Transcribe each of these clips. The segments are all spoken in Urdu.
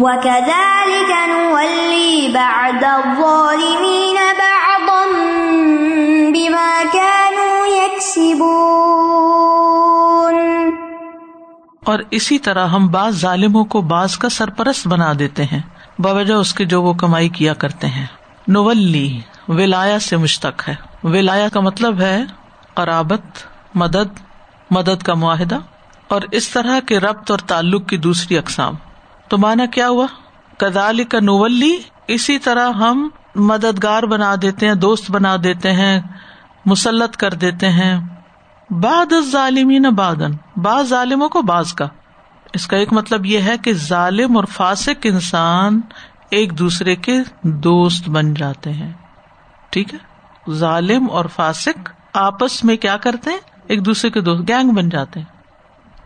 وَكَذَلِكَ نُوَلِّي بَعْدَ الظَّالِمِينَ بَعْضًا بِمَا كَانُوا يَكْسِبُونَ اور اسی طرح ہم بعض ظالموں کو بعض کا سرپرست بنا دیتے ہیں، بوجہ اس کے جو وہ کمائی کیا کرتے ہیں۔ نولی ولایا سے مشتق ہے۔ ولایا کا مطلب ہے قرابت، مدد مدد کا معاہدہ۔ اور اس طرح کے ربط اور تعلق کی دوسری اقسام۔ تو مانا کیا ہوا؟ کدال کا نولی، اسی طرح ہم مددگار بنا دیتے ہیں، دوست بنا دیتے ہیں، مسلط کر دیتے ہیں۔ بعد ظالمین بادن بعض ظالموں کو بعض کا۔ اس کا ایک مطلب یہ ہے کہ ظالم اور فاسق انسان ایک دوسرے کے دوست بن جاتے ہیں۔ ٹھیک ہے؟ ظالم اور فاسق آپس میں کیا کرتے ہیں؟ ایک دوسرے کے دوست، گینگ بن جاتے ہیں۔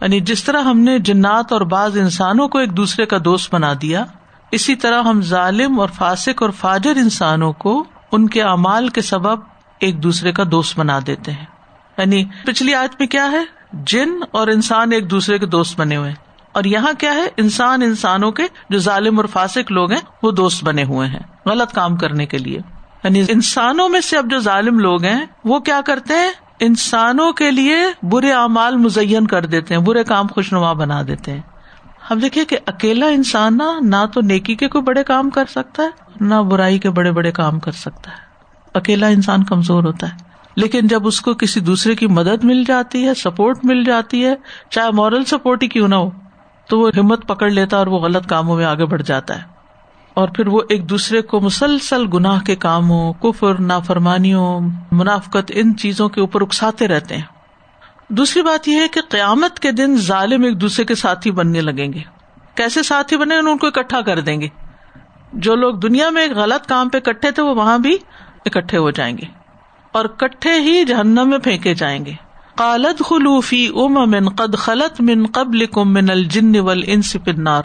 یعنی جس طرح ہم نے جنات اور بعض انسانوں کو ایک دوسرے کا دوست بنا دیا، اسی طرح ہم ظالم اور فاسق اور فاجر انسانوں کو ان کے اعمال کے سبب ایک دوسرے کا دوست بنا دیتے ہیں۔ یعنی پچھلی آج میں کیا ہے؟ جن اور انسان ایک دوسرے کے دوست بنے ہوئے اور یہاں کیا ہے؟ انسان انسانوں کے جو ظالم اور فاسق لوگ ہیں، وہ دوست بنے ہوئے ہیں، غلط کام کرنے کے لیے۔ یعنی انسانوں میں سے اب جو ظالم لوگ ہیں، وہ کیا کرتے ہیں؟ انسانوں کے لیے برے اعمال مزین کر دیتے ہیں، برے کام خوش نما بنا دیتے ہیں۔ ہم دیکھیں کہ اکیلا انسان نا نہ تو نیکی کے کوئی بڑے کام کر سکتا ہے، نہ برائی کے بڑے بڑے کام کر سکتا ہے۔ اکیلا انسان کمزور ہوتا ہے۔ لیکن جب اس کو کسی دوسرے کی مدد مل جاتی ہے، سپورٹ مل جاتی ہے، چاہے مورل سپورٹ ہی کیوں نہ ہو، تو وہ ہمت پکڑ لیتا ہے اور وہ غلط کاموں میں آگے بڑھ جاتا ہے۔ اور پھر وہ ایک دوسرے کو مسلسل گناہ کے کاموں، کفر، نافرمانیوں، منافقت، ان چیزوں کے اوپر اکساتے رہتے ہیں۔ دوسری بات یہ ہے کہ قیامت کے دن ظالم ایک دوسرے کے ساتھی بننے لگیں گے۔ کیسے ساتھی بنے؟ ان کو اکٹھا کر دیں گے۔ جو لوگ دنیا میں ایک غلط کام پہ کٹھے تھے، وہ وہاں بھی اکٹھے ہو جائیں گے۔ اور کٹھے ہی جہنم میں پھینکے جائیں گے۔ کالد خلوفی ام من قد خلط من قبل کم من الجن ول انس پنار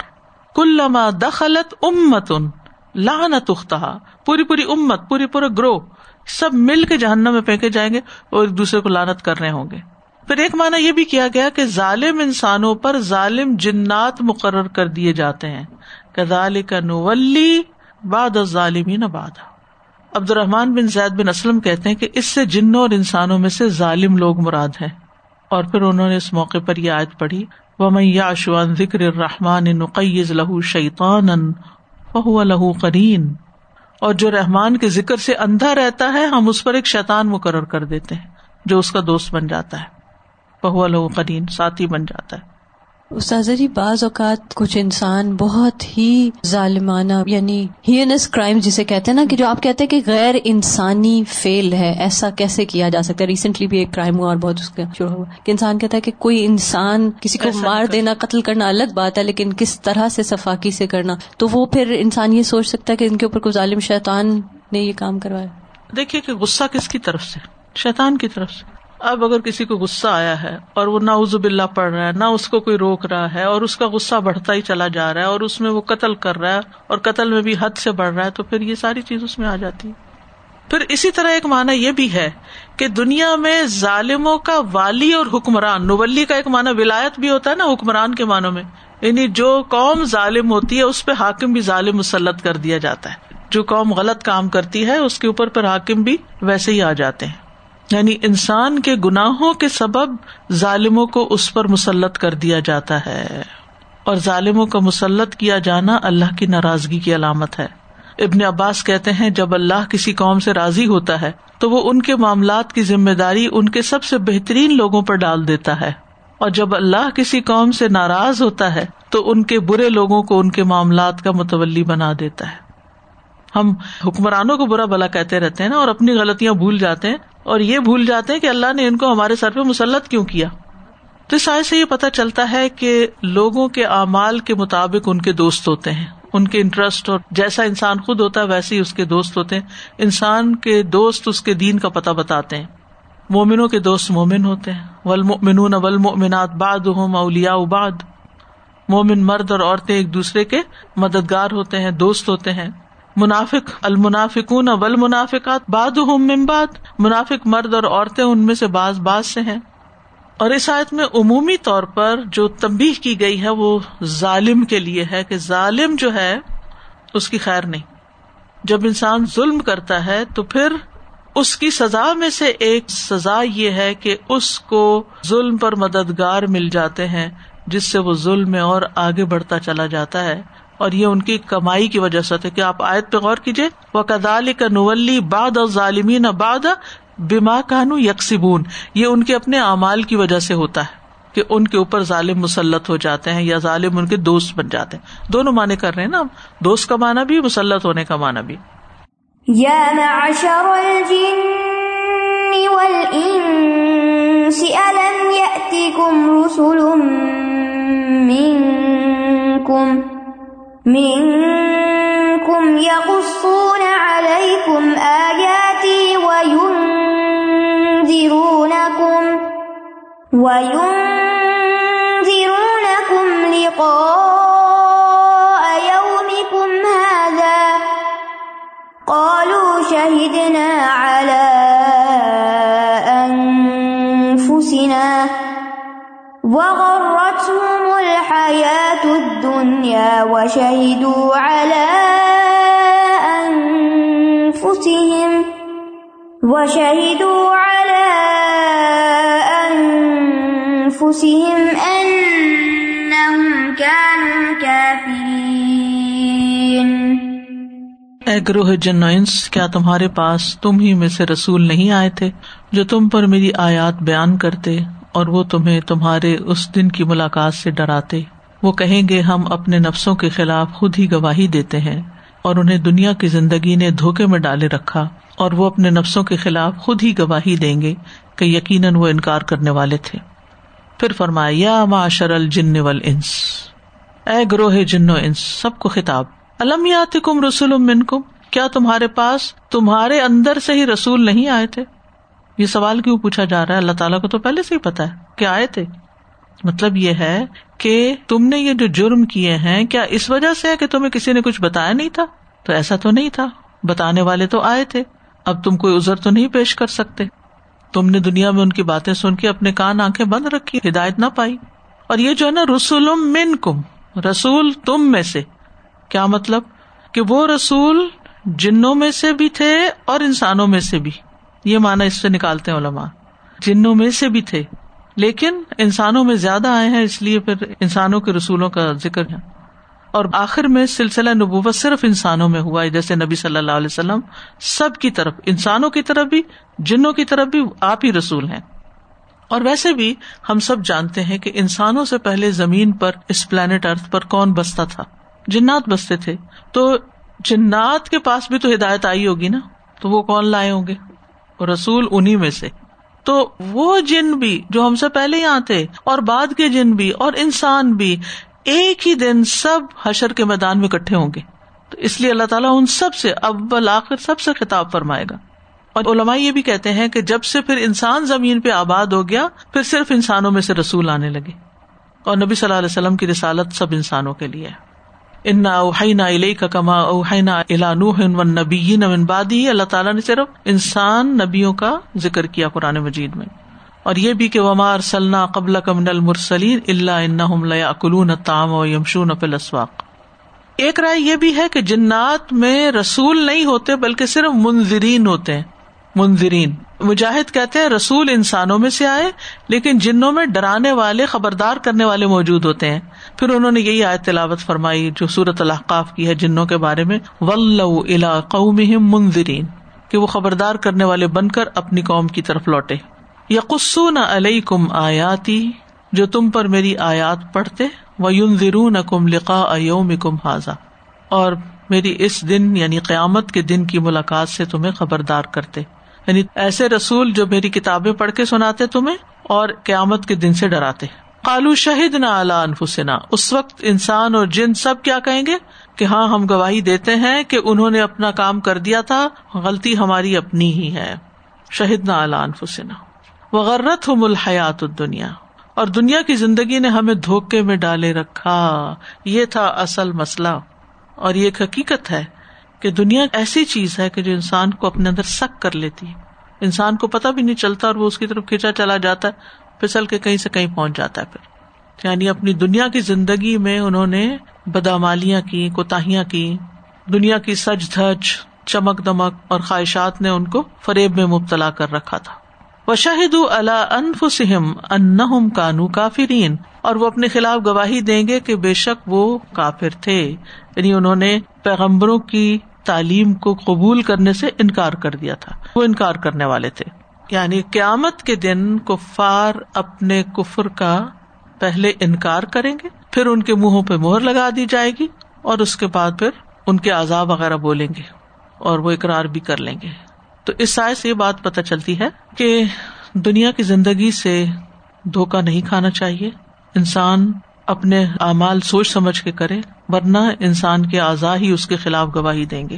کلما دخلت امتن لانت اختہا۔ پوری پوری امت، پوری پورا گروہ، سب مل کے جہنم میں پھینکے جائیں گے اور ایک دوسرے کو لانت کر رہے ہوں گے۔ پھر ایک مانا یہ بھی کیا گیا کہ ظالم انسانوں پر ظالم جنات مقرر کر دیے جاتے ہیں۔ کزال کا نولی باد ظالمین باد عبد الرحمان بن زید بن اسلم کہتے ہیں کہ اس سے جنوں اور انسانوں میں سے ظالم لوگ مراد ہیں۔ اور پھر انہوں نے اس موقع پر یہ آیت پڑھی وہ میں یاشوان ذکر رحمان نقیز لہو شیطان فہو لہو قرین اور جو رحمان کے ذکر سے اندھا رہتا ہے، ہم اس پر ایک شیطان مقرر کر دیتے ہیں، جو اس کا دوست بن جاتا ہے۔ بہو لہو قرین ساتھی بن جاتا ہے۔ استاذہ جی بعض اوقات کچھ انسان بہت ہی ظالمانہ یعنی ہینس کرائم جسے کہتے ہیں نا کہ جو آپ کہتے ہیں کہ غیر انسانی فیل ہے ایسا کیسے کیا جا سکتا ہے؟ ریسنٹلی بھی ایک کرائم ہوا اور بہت اس کا شروع ہوا۔ کہ انسان کہتا ہے کہ کوئی انسان کسی کو مار دینا قتل کرنا الگ بات ہے لیکن کس طرح سے صفاقی سے کرنا؟ تو وہ پھر انسان یہ سوچ سکتا ہے کہ ان کے اوپر کوئی ظالم شیطان نے یہ کام کروایا۔ دیکھیے کہ غصہ کس کی طرف سے؟ شیطان کی طرف سے۔ اب اگر کسی کو غصہ آیا ہے اور وہ نہ عزب اللہ پڑھ رہا ہے، نہ اس کو کوئی روک رہا ہے اور اس کا غصہ بڑھتا ہی چلا جا رہا ہے اور اس میں وہ قتل کر رہا ہے اور قتل میں بھی حد سے بڑھ رہا ہے، تو پھر یہ ساری چیز اس میں آ جاتی ہے پھر اسی طرح ایک معنی یہ بھی ہے کہ دنیا میں ظالموں کا والی اور حکمران نولی کا ایک معنی ولایت بھی ہوتا ہے نا حکمران کے معنوں میں۔ یعنی جو قوم ظالم ہوتی ہے، اس پہ حاکم بھی ظالم مسلط کر دیا جاتا ہے۔ جو قوم غلط کام کرتی ہے، اس کے اوپر پھر حاکم بھی ویسے ہی آ جاتے ہیں۔ یعنی انسان کے گناہوں کے سبب ظالموں کو اس پر مسلط کر دیا جاتا ہے۔ اور ظالموں کا مسلط کیا جانا اللہ کی ناراضگی کی علامت ہے۔ ابن عباس کہتے ہیں، جب اللہ کسی قوم سے راضی ہوتا ہے، تو وہ ان کے معاملات کی ذمہ داری ان کے سب سے بہترین لوگوں پر ڈال دیتا ہے۔ اور جب اللہ کسی قوم سے ناراض ہوتا ہے، تو ان کے برے لوگوں کو ان کے معاملات کا متولی بنا دیتا ہے۔ ہم حکمرانوں کو برا بلا کہتے رہتے ہیں نا اور اپنی غلطیاں بھول جاتے ہیں اور یہ بھول جاتے ہیں کہ اللہ نے ان کو ہمارے سر پہ مسلط کیوں کیا۔ تو اس آئے سے یہ پتا چلتا ہے کہ لوگوں کے اعمال کے مطابق ان کے دوست ہوتے ہیں۔ ان کے انٹرسٹ اور جیسا انسان خود ہوتا ہے ویسے ہی اس کے دوست ہوتے ہیں۔ انسان کے دوست اس کے دین کا پتہ بتاتے ہیں۔ مومنوں کے دوست مومن ہوتے ہیں۔ ولمنون ولمنات باد ہوں اولیا اباد مومن مرد اور عورتیں ایک دوسرے کے مددگار ہوتے ہیں، دوست ہوتے ہیں۔ منافق، المنافقون ول منافقات باد منافق مرد اور عورتیں ان میں سے باز باز سے ہیں۔ اور اس آیت میں عمومی طور پر جو تمبی کی گئی ہے وہ ظالم کے لیے ہے کہ ظالم جو ہے، اس کی خیر نہیں۔ جب انسان ظلم کرتا ہے تو پھر اس کی سزا میں سے ایک سزا یہ ہے کہ اس کو ظلم پر مددگار مل جاتے ہیں، جس سے وہ ظلم میں اور آگے بڑھتا چلا جاتا ہے۔ اور یہ ان کی کمائی کی وجہ سے کہ آپ آیت پہ غور کیجیے وہ کدال کا نولی باد اور ظالمین باد بیما کانو یکسبون یہ ان کے اپنے اعمال کی وجہ سے ہوتا ہے کہ ان کے اوپر ظالم مسلط ہو جاتے ہیں یا ظالم ان کے دوست بن جاتے ہیں۔ دونوں معنی کر رہے ہیں نا دوست کا مانا بھی، مسلط ہونے کا مانا بھی۔ یا معشر الجن والانس، الم یأتکم رسل منکم؟ منکم یقصون علیکم آیاتی وینذرونکم وینذرونکم لقاء يومكم هذا قالوا شهدنا على الدنيا وشهدوا على أنفسهم وشهدوا على أنفسهم اے گروہ جنوئنس کیا تمہارے پاس تم ہی میں سے رسول نہیں آئے تھے جو تم پر میری آیات بیان کرتے اور وہ تمہیں تمہارے اس دن کی ملاقات سے ڈراتے؟ وہ کہیں گے ہم اپنے نفسوں کے خلاف خود ہی گواہی دیتے ہیں اور انہیں دنیا کی زندگی نے دھوکے میں ڈالے رکھا اور وہ اپنے نفسوں کے خلاف خود ہی گواہی دیں گے کہ یقیناً وہ انکار کرنے والے تھے۔ پھر فرمایا، یا معاشر الجن والانس، اے گروہ جنو انس، سب کو خطاب۔ المیات کم رسول کیا تمہارے پاس تمہارے اندر سے ہی رسول نہیں آئے تھے؟ یہ سوال کیوں پوچھا جا رہا ہے؟ اللہ تعالیٰ کو تو پہلے سے ہی پتا ہے کہ آئے تھے۔ مطلب یہ ہے کہ تم نے یہ جو جرم کیے ہیں، کیا اس وجہ سے ہے کہ تمہیں کسی نے کچھ بتایا نہیں تھا؟ تو ایسا تو نہیں تھا۔ بتانے والے تو آئے تھے۔ اب تم کوئی ازر تو نہیں پیش کر سکتے۔ تم نے دنیا میں ان کی باتیں سن کے اپنے کان آنکھیں بند رکھی، ہدایت نہ پائی۔ اور یہ جو ہے نا، رسول من کم رسول تم میں سے۔ کیا مطلب؟ کہ وہ رسول جنوں میں سے بھی تھے اور انسانوں میں سے بھی۔ یہ مانا اس سے نکالتے ہیں علماء۔ جنوں میں سے بھی تھے۔ لیکن انسانوں میں زیادہ آئے ہیں، اس لیے پھر انسانوں کے رسولوں کا ذکر ہے۔ اور آخر میں سلسلہ نبوت صرف انسانوں میں ہوا ہے، جیسے نبی صلی اللہ علیہ وسلم سب کی طرف، انسانوں کی طرف بھی، جنوں کی طرف بھی، آپ ہی رسول ہیں۔ اور ویسے بھی ہم سب جانتے ہیں کہ انسانوں سے پہلے زمین پر، اس پلانٹ ارتھ پر کون بستا تھا۔ جنات بستے تھے۔ تو جنات کے پاس بھی تو ہدایت آئی ہوگی نا، تو وہ کون لائے ہوں گے؟ رسول انہیں میں سے۔ تو وہ جن بھی جو ہم سے پہلے یہاں تھے اور بعد کے جن بھی اور انسان بھی، ایک ہی دن سب حشر کے میدان میں کٹھے ہوں گے۔ تو اس لیے اللہ تعالیٰ ان سب سے اول آخر سب سے خطاب فرمائے گا۔ اور علماء یہ بھی کہتے ہیں کہ جب سے پھر انسان زمین پہ آباد ہو گیا، پھر صرف انسانوں میں سے رسول آنے لگے۔ اور نبی صلی اللہ علیہ وسلم کی رسالت سب انسانوں کے لیے ہے۔ انا اوہینا علیہ کا کما اوہینا نبی بادی اللہ تعالیٰ نے صرف انسان نبیوں کا ذکر کیا قرآن مجید میں۔ اور یہ بھی کہ ومار سلنا قبل کمن المرسلین اللہ ان اکلون تام و یمشون فلسواق ایک رائے یہ بھی ہے کہ جنات میں رسول نہیں ہوتے بلکہ صرف منظرین ہوتے ہیں۔ منظرین مجاہد کہتے ہیں رسول انسانوں میں سے آئے، لیکن جنوں میں ڈرانے والے، خبردار کرنے والے موجود ہوتے ہیں۔ پھر انہوں نے یہی آئے تلاوت فرمائی جو سورت الحقاف کی ہے جنوں کے بارے میں الا قوم منظرین کہ وہ خبردار کرنے والے بن کر اپنی قوم کی طرف لوٹے۔ یا قصو نہ علیہ کم آیاتی، جو تم پر میری آیات پڑھتے وہ یون ضرون کم لقا ایوم کم حاضا اور میری اس دن یعنی قیامت کے دن کی ملاقات سے تمہیں خبردار کرتے۔ یعنی ایسے رسول جو میری کتابیں پڑھ کے سناتے تمہیں اور قیامت کے دن سے ڈراتے۔ کالو شہید نہ اعلیٰ انفسنا۔ اس وقت انسان اور جن سب کیا کہیں گے؟ کہ ہاں ہم گواہی دیتے ہیں کہ انہوں نے اپنا کام کر دیا تھا، غلطی ہماری اپنی ہی ہے۔ شہید نہ اعلیٰ انفسنا۔ وغیرت ہوں ملحیات دنیا اور دنیا کی زندگی نے ہمیں دھوکے میں ڈالے رکھا۔ یہ تھا اصل مسئلہ۔ اور یہ ایک حقیقت ہے کہ دنیا ایسی چیز ہے کہ جو انسان کو اپنے اندر سک کر لیتی ہے۔ انسان کو پتا بھی نہیں چلتا اور وہ اس کی طرف کھینچا چلا جاتا ہے، پھسل کے کہیں سے کہیں پہنچ جاتا ہے پھر۔ یعنی اپنی دنیا کی زندگی میں انہوں نے بدامالیاں کی، کوتاہیاں کی، دنیا کی سج دھج، چمک دمک اور خواہشات نے ان کو فریب میں مبتلا کر رکھا تھا۔ وہ شاہد اللہ انف سہم ان کانو کافرین۔ اور وہ اپنے خلاف گواہی دیں گے کہ بے شک وہ کافر تھے۔ یعنی انہوں نے پیغمبروں کی تعلیم کو قبول کرنے سے انکار کر دیا تھا۔ وہ انکار کرنے والے تھے۔ یعنی قیامت کے دن کفار اپنے کفر کا پہلے انکار کریں گے، پھر ان کے منہوں پہ مہر لگا دی جائے گی اور اس کے بعد پھر ان کے عذاب وغیرہ بولیں گے اور وہ اقرار بھی کر لیں گے۔ تو اس سائے سے یہ بات پتہ چلتی ہے کہ دنیا کی زندگی سے دھوکا نہیں کھانا چاہیے۔ انسان اپنے اعمال سوچ سمجھ کے کرے ورنہ انسان کے اعضاء ہی اس کے خلاف گواہی دیں گے۔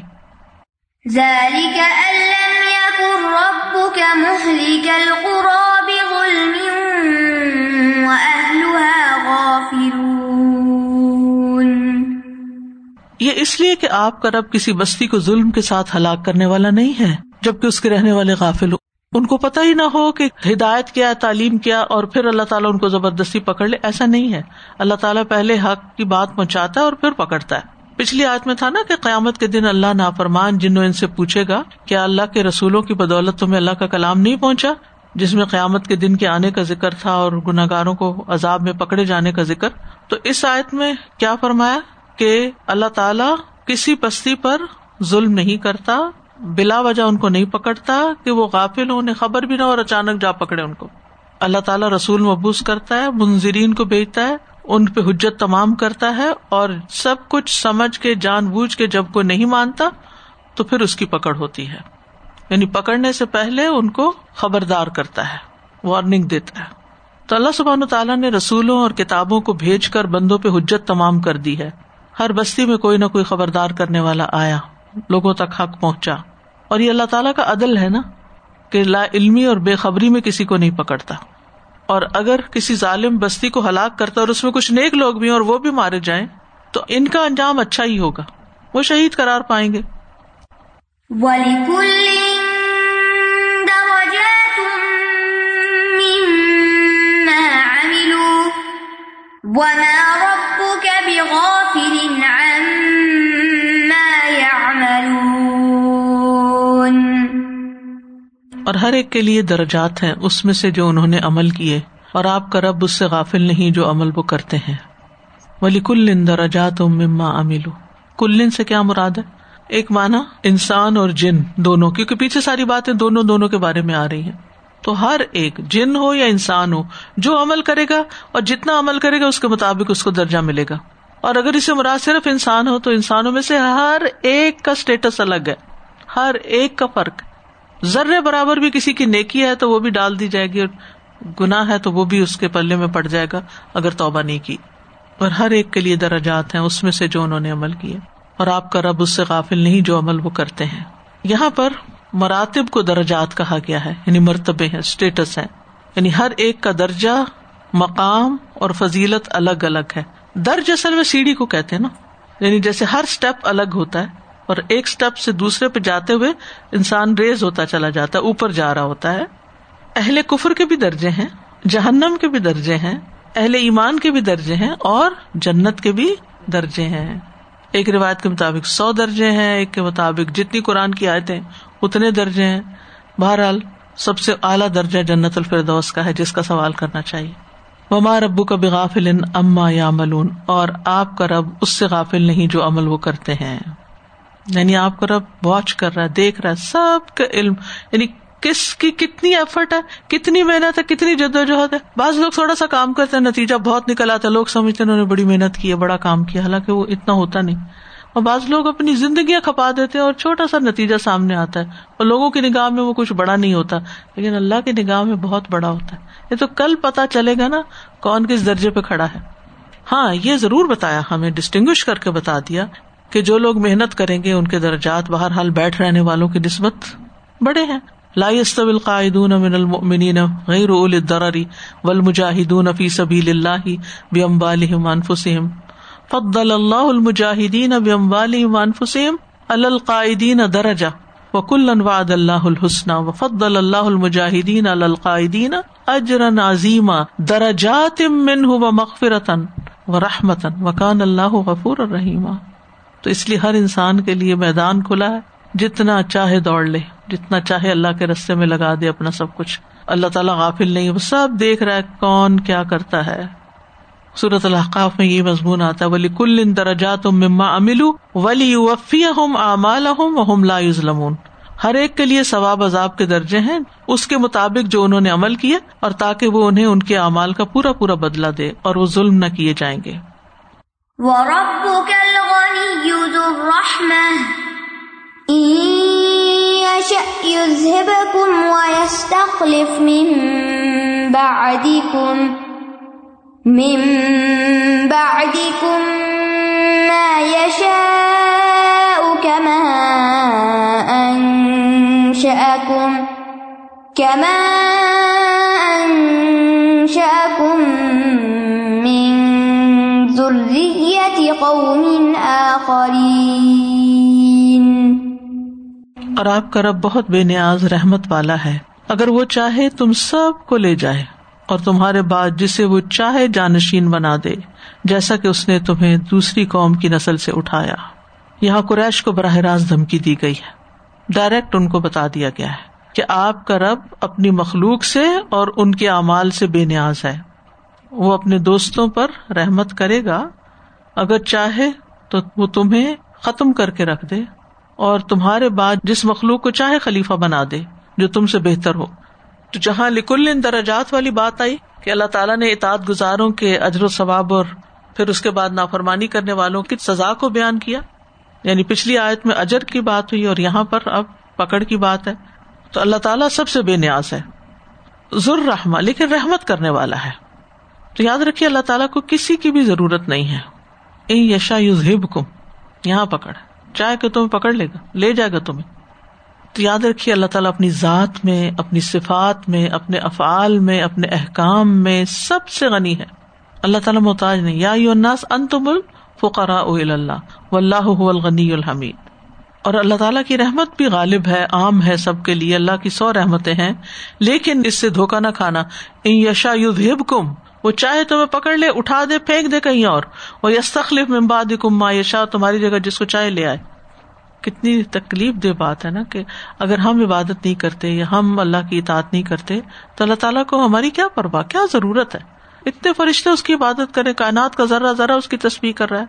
یہ اس لیے کہ آپ کا رب کسی بستی کو ظلم کے ساتھ ہلاک کرنے والا نہیں ہے جبکہ اس کے رہنے والے غافل ہو ان کو پتا ہی نہ ہو کہ ہدایت کیا، تعلیم کیا اور پھر اللہ تعالیٰ ان کو زبردستی پکڑ لے، ایسا نہیں ہے۔ اللہ تعالیٰ پہلے حق کی بات پہنچاتا ہے اور پھر پکڑتا ہے۔ پچھلی آیت میں تھا نا کہ قیامت کے دن اللہ نافرمان جنوں ان سے پوچھے گا کیا اللہ کے رسولوں کی بدولت تمہیں اللہ کا کلام نہیں پہنچا؟ جس میں قیامت کے دن کے آنے کا ذکر تھا اور گناگاروں کو عذاب میں پکڑے جانے کا ذکر۔ تو اس آیت میں کیا فرمایا کہ اللہ تعالیٰ کسی بستی پر ظلم نہیں کرتا بلا وجہ ان کو نہیں پکڑتا کہ وہ غافل ہو انہیں خبر بھی نہ اور اچانک جا پکڑے ان کو۔ اللہ تعالیٰ رسول مبوس کرتا ہے منظرین کو بھیجتا ہے، ان پہ حجت تمام کرتا ہے اور سب کچھ سمجھ کے، جان بوجھ کے جب کوئی نہیں مانتا تو پھر اس کی پکڑ ہوتی ہے۔ یعنی پکڑنے سے پہلے ان کو خبردار کرتا ہے وارننگ دیتا ہے۔ تو اللہ سبحان تعالیٰ نے رسولوں اور کتابوں کو بھیج کر بندوں پہ حجت تمام کر دی ہے۔ ہر بستی میں کوئی نہ کوئی خبردار کرنے والا آیا۔ لوگوں تک حق پہنچا۔ اور یہ اللہ تعالیٰ کا عدل ہے نا کہ لا علمی اور بے خبری میں کسی کو نہیں پکڑتا۔ اور اگر کسی ظالم بستی کو ہلاک کرتا اور اس میں کچھ نیک لوگ بھی اور وہ بھی مارے جائیں، تو ان کا انجام اچھا ہی ہوگا۔ وہ شہید کرار پائیں گے۔ اور ہر ایک کے لیے درجات ہیں اس میں سے جو انہوں نے عمل کیے، اور آپ کا رب اس سے غافل نہیں جو عمل وہ کرتے ہیں۔ ولی کل درجات مما املو کلن سے کیا مراد ہے؟ ایک مانا انسان اور جن دونوں، کیونکہ پیچھے ساری باتیں دونوں دونوں کے بارے میں آ رہی ہیں۔ تو ہر ایک، جن ہو یا انسان ہو، جو عمل کرے گا اور جتنا عمل کرے گا، اس کے مطابق اس کو درجہ ملے گا۔ اور اگر اسے مراد صرف انسان ہو، تو انسانوں میں سے ہر ایک کا اسٹیٹس الگ ہے۔ ہر ایک کا فرق۔ ہے ذرے برابر بھی کسی کی نیکی ہے تو وہ بھی ڈال دی جائے گی اور گناہ ہے تو وہ بھی اس کے پلے میں پڑ جائے گا اگر توبہ نہیں کی۔ اور ہر ایک کے لیے دراجات ہیں، اس میں سے جو انہوں نے عمل کیے۔ اور آپ کا رب اس سے قافل نہیں جو عمل وہ کرتے ہیں۔ یہاں پر مراتب کو درجات کہا گیا ہے یعنی مرتبے ہیں اسٹیٹس ہیں۔ یعنی ہر ایک کا درجہ، مقام اور فضیلت الگ الگ ہے۔ درج اصل میں سیڑھی کو کہتے ہیں نا۔ یعنی جیسے ہر اسٹیپ الگ ہوتا ہے اور ایک اسٹیپ سے دوسرے پہ جاتے ہوئے انسان ریز ہوتا چلا جاتا ہے، اوپر جا رہا ہوتا ہے۔ اہل کفر کے بھی درجے ہیں، جہنم کے بھی درجے ہیں، اہل ایمان کے بھی درجے ہیں اور جنت کے بھی درجے ہیں۔ ایک روایت کے مطابق سو درجے ہیں، ایک کے مطابق جتنی قرآن کی آیتیں اتنے درجے ہیں۔ بہرحال، سب سے اعلیٰ درجہ جنت الفردوس کا ہے، جس کا سوال کرنا چاہیے۔ وما ربو کا بغافل اما یا ملون اور آپ کا رب اس سے غافل نہیں جو عمل وہ کرتے ہیں۔ یعنی آپ کا رب واچ کر رہا ہے، دیکھ رہا ہے، سب کا علم یعنی کس کی کتنی ایفرٹ ہے، کتنی محنت ہے، کتنی جدوجہد ہے۔ بعض لوگ تھوڑا سا کام کرتے ہیں، نتیجہ بہت نکل آتا ہے، لوگ سمجھتے ہیں انہوں نے بڑی محنت کی ہے، بڑا کام کیا، حالانکہ وہ اتنا ہوتا نہیں۔ اور بعض لوگ اپنی زندگیاں کھپا دیتے ہیں اور چھوٹا سا نتیجہ سامنے آتا ہے۔ اور لوگوں کی نگاہ میں وہ کچھ بڑا نہیں ہوتا، لیکن اللہ کی نگاہ میں بہت بڑا ہوتا ہے۔ یہ تو کل پتا چلے گا نا کون کس درجے پہ کھڑا ہے۔ ہاں یہ ضرور بتایا ہمیں ڈسٹنگ کر کے بتا دیا۔ کہ جو لوگ محنت کریں گے ان کے درجات باہر حال بیٹھ رہنے والوں کی نسبت بڑے ہیں۔ لا يستوي القاعدون من المؤمنين غير اولي الضرر والمجاهدون في سبيل الله باموالهم وانفسهم فضل الله المجاهدين باموالهم وانفسهم على القاعدين درجه وكلا وعد الله الحسنى وفضل الله المجاهدين على القاعدين اجرن عظیما درجات من و مغفرتن و رحمتن وکان اللہ غفور الرحیمہ تو اس لیے ہر انسان کے لیے میدان کھلا ہے۔ جتنا چاہے دوڑ لے، جتنا چاہے اللہ کے رستے میں لگا دے اپنا سب کچھ۔ اللہ تعالیٰ غافل نہیں، وہ سب دیکھ رہا ہے کون کیا کرتا ہے۔ صورت الحقاف میں یہ مضمون آتا ہے ولی کل ان درجات مما املو ولی وفی ہم امال ہوں لا یوزلمون ہر ایک کے لیے ثواب عذاب کے درجے ہیں، اس کے مطابق جو انہوں نے عمل کیا، اور تاکہ وہ انہیں ان کے اعمال کا پورا پورا بدلا دے اور وہ ظلم نہ کیے جائیں گے۔ وَرَبُّكَ الْغَنِيُّ ذُو الرَّحْمَةِ. إِن يَشَأْ يُذْهِبْكُمْ وَيَسْتَخْلِفْ مِن بَعْدِكُمْ. من بعدكم ما يشاء كما أنشأكم. كما أنشأكم من ذرية قوم اور آپ کا رب بہت بے نیاز رحمت والا ہے۔ اگر وہ چاہے تم سب کو لے جائے اور تمہارے بعد جسے وہ چاہے جانشین بنا دے، جیسا کہ اس نے تمہیں دوسری قوم کی نسل سے اٹھایا۔ یہاں قریش کو براہ راست دھمکی دی گئی ہے۔ ڈائریکٹ ان کو بتا دیا گیا ہے کہ آپ کا رب اپنی مخلوق سے اور ان کے اعمال سے بے نیاز ہے۔ وہ اپنے دوستوں پر رحمت کرے گا، اگر چاہے تو وہ تمہیں ختم کر کے رکھ دے۔ اور تمہارے بعد جس مخلوق کو چاہے خلیفہ بنا دے جو تم سے بہتر ہو۔ تو جہاں لکل ان درجات والی بات آئی کہ اللہ تعالیٰ نے اطاعت گزاروں کے اجر و ثواب اور پھر اس کے بعد نافرمانی کرنے والوں کی سزا کو بیان کیا۔ یعنی پچھلی آیت میں اجر کی بات ہوئی اور یہاں پر اب پکڑ کی بات ہے۔ تو اللہ تعالیٰ سب سے بے نیاز ہے۔ ضرور رحما لیکن رحمت کرنے والا ہے۔ تو یاد رکھیے اللہ تعالیٰ کو کسی کی بھی ضرورت نہیں ہے۔ اے یشا یوز ہب کو یہاں پکڑ چاہے کہ تمہیں پکڑ لے گا، لے جائے گا تمہیں۔ تو یاد رکھیے، اللہ تعالیٰ اپنی ذات میں، اپنی صفات میں، اپنے افعال میں، اپنے احکام میں سب سے غنی ہے۔ اللہ تعالیٰ محتاج نہیں۔ یا الناس، انتم الفقراء اللہ و اللہ الغنی الحمید۔ اور اللہ تعالیٰ کی رحمت بھی غالب ہے، عام ہے سب کے لیے۔ اللہ کی سو رحمتیں ہیں، لیکن اس سے دھوکا نہ کھانا۔ ان یشا یوب کم وہ چاہے تمہیں پکڑ لے، اٹھا دے، پھینک دے کہیں اور۔ وہ یس تخلیف ممباد کم ما یشا تمہاری جگہ جس کو چاہے لے آئے۔ کتنی تکلیف دہ بات ہے نا کہ اگر ہم عبادت نہیں کرتے یا ہم اللہ کی اطاعت نہیں کرتے، تو اللہ تعالیٰ کو ہماری کیا پرواہ، کیا ضرورت ہے؟ اتنے فرشتے اس کی عبادت کرے کائنات کا ذرا ذرا اس کی تصویر کر رہا ہے۔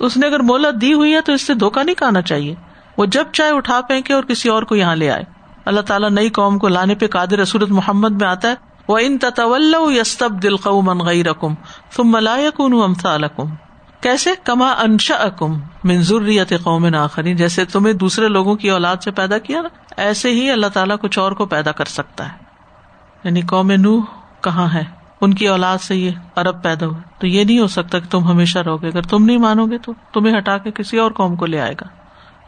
اس نے اگر مولت دی ہوئی ہے تو اس سے دھوکا نہیں کھانا چاہیے۔ وہ جب چاہے اٹھا پھینکے اور کسی اور کو یہاں لے آئے۔ اللہ تعالیٰ نئی قوم کو لانے پہ قادر صورت محمد میں آتا ہے۔ وہ ان تطول یستب دل قوم غی رقم تم ملائکن کیسے؟ کما انشا اکم منظوریت قوم آخری جیسے تمہیں دوسرے لوگوں کی اولاد سے پیدا کیا نا، ایسے ہی اللہ تعالیٰ کچھ اور کو پیدا کر سکتا ہے۔ یعنی قوم نو کہاں ہے؟ ان کی اولاد سے یہ ارب پیدا ہوا تو یہ نہیں ہو سکتا کہ تم ہمیشہ رہو گے۔ اگر تم نہیں مانو گے تو تمہیں ہٹا کے کسی اور قوم کو لے آئے گا۔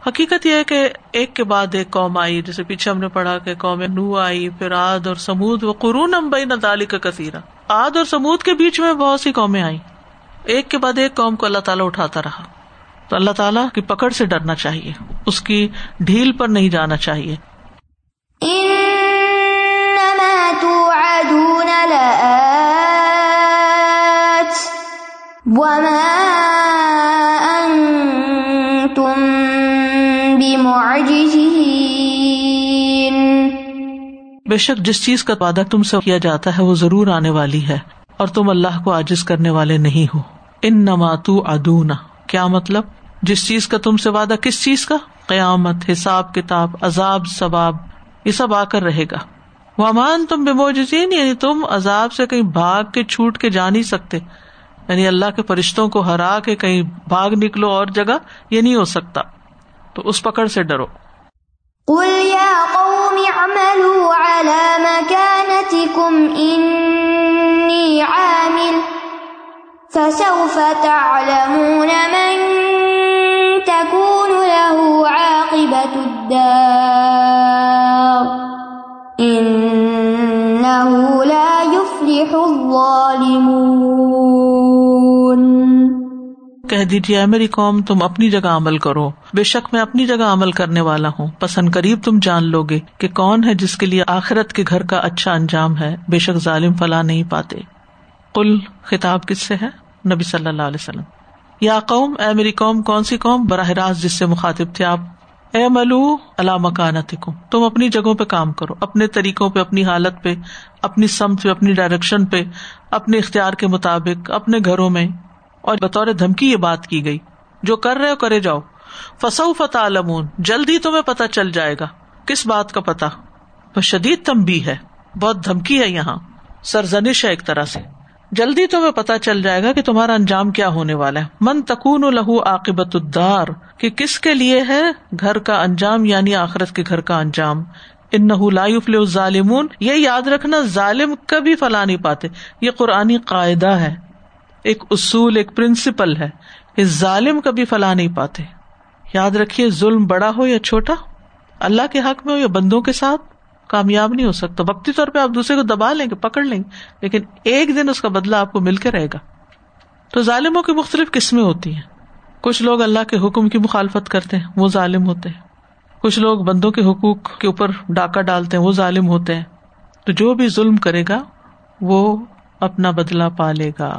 حقیقت یہ ہے کہ ایک کے بعد ایک قوم آئی جیسے پیچھے ہم نے پڑھا کہ قوم نو آئی، پھر آد اور سمود، وہ قرون امبئی ندالی کا کثیرہ آد اور سمود کے بیچ میں بہت سی قومیں آئی ایک کے بعد ایک قوم کو اللہ تعالیٰ اٹھاتا رہا۔ تو اللہ تعالیٰ کی پکڑ سے ڈرنا چاہیے۔ اس کی ڈھیل پر نہیں جانا چاہیے۔ بے شک جس چیز کا وعدہ تم سے کیا جاتا ہے وہ ضرور آنے والی ہے، اور تم اللہ کو عاجز کرنے والے نہیں ہو۔ ان نماتو ادونا کیا مطلب؟ جس چیز کا تم سے وعدہ کس چیز کا؟ قیامت، حساب، کتاب، عذاب، ثواب، یہ سب آ کر رہے گا۔ ومان تم بے موجین یعنی تم عذاب سے کہیں بھاگ کے چھوٹ کے جا نہیں سکتے۔ یعنی اللہ کے فرشتوں کو ہرا کے کہیں بھاگ نکلو اور جگہ یہ نہیں ہو سکتا۔ تو اس پکڑ سے ڈرو۔ قل یا قوم اعملوا على مكانتكم انی عامل فسوف تعلمون من تكون له عاقبة الدار إنه لا يفلح الظالمون کہہ دیجیے میری قوم، تم اپنی جگہ عمل کرو۔ بے شک میں اپنی جگہ عمل کرنے والا ہوں۔ پسند قریب تم جان لو گے کہ کون ہے جس کے لیے آخرت کے گھر کا اچھا انجام ہے۔ بے شک ظالم فلاح نہیں پاتے۔ کل خطاب کس سے ہے؟ نبی صلی اللہ علیہ وسلم۔ یا قوم، اے میری قوم، کون سی قوم؟ براہ راست جس سے مخاطب تھے آپ۔ اے ملو اللہ مکانت تم اپنی جگہوں پہ کام کرو، اپنے طریقوں پہ، اپنی حالت پہ، اپنی سمت پہ، اپنی ڈائریکشن پہ، اپنے اختیار کے مطابق، اپنے گھروں میں۔ اور بطور دھمکی یہ بات کی گئی، جو کر رہے ہو کرے جاؤ۔ فسو فتح جلدی تمہیں پتا چل جائے گا۔ کس بات کا پتا وہ شدید تمبی ہے، بہت دھمکی ہے یہاں۔ سرزنش ہے ایک طرح سے۔ جلدی تمہیں پتا چل جائے گا کہ تمہارا انجام کیا ہونے والا ہے۔ من تکون لہو عاقبت الدار، کہ کس کے لیے ہے گھر کا انجام یعنی آخرت کے گھر کا انجام۔ ان نہ ظالمون یہ یاد رکھنا ظالم کبھی فلا نہیں پاتے۔ یہ قرآنی قاعدہ ہے۔ ایک اصول، ایک پرنسپل ہے۔ کہ ظالم کبھی فلاح نہیں پاتے۔ یاد رکھیے، ظلم بڑا ہو یا چھوٹا، اللہ کے حق میں ہو یا بندوں کے ساتھ، کامیاب نہیں ہو سکتا۔ وقتی طور پہ آپ دوسرے کو دبا لیں گے، پکڑ لیں گے، لیکن ایک دن اس کا بدلا آپ کو مل کے رہے گا۔ تو ظالموں کی مختلف قسمیں ہوتی ہیں۔ کچھ لوگ اللہ کے حکم کی مخالفت کرتے ہیں، وہ ظالم ہوتے ہیں۔ کچھ لوگ بندوں کے حقوق کے اوپر ڈاکہ ڈالتے ہیں، وہ ظالم ہوتے ہیں۔ تو جو بھی ظلم کرے گا، وہ اپنا بدلا پالے گا۔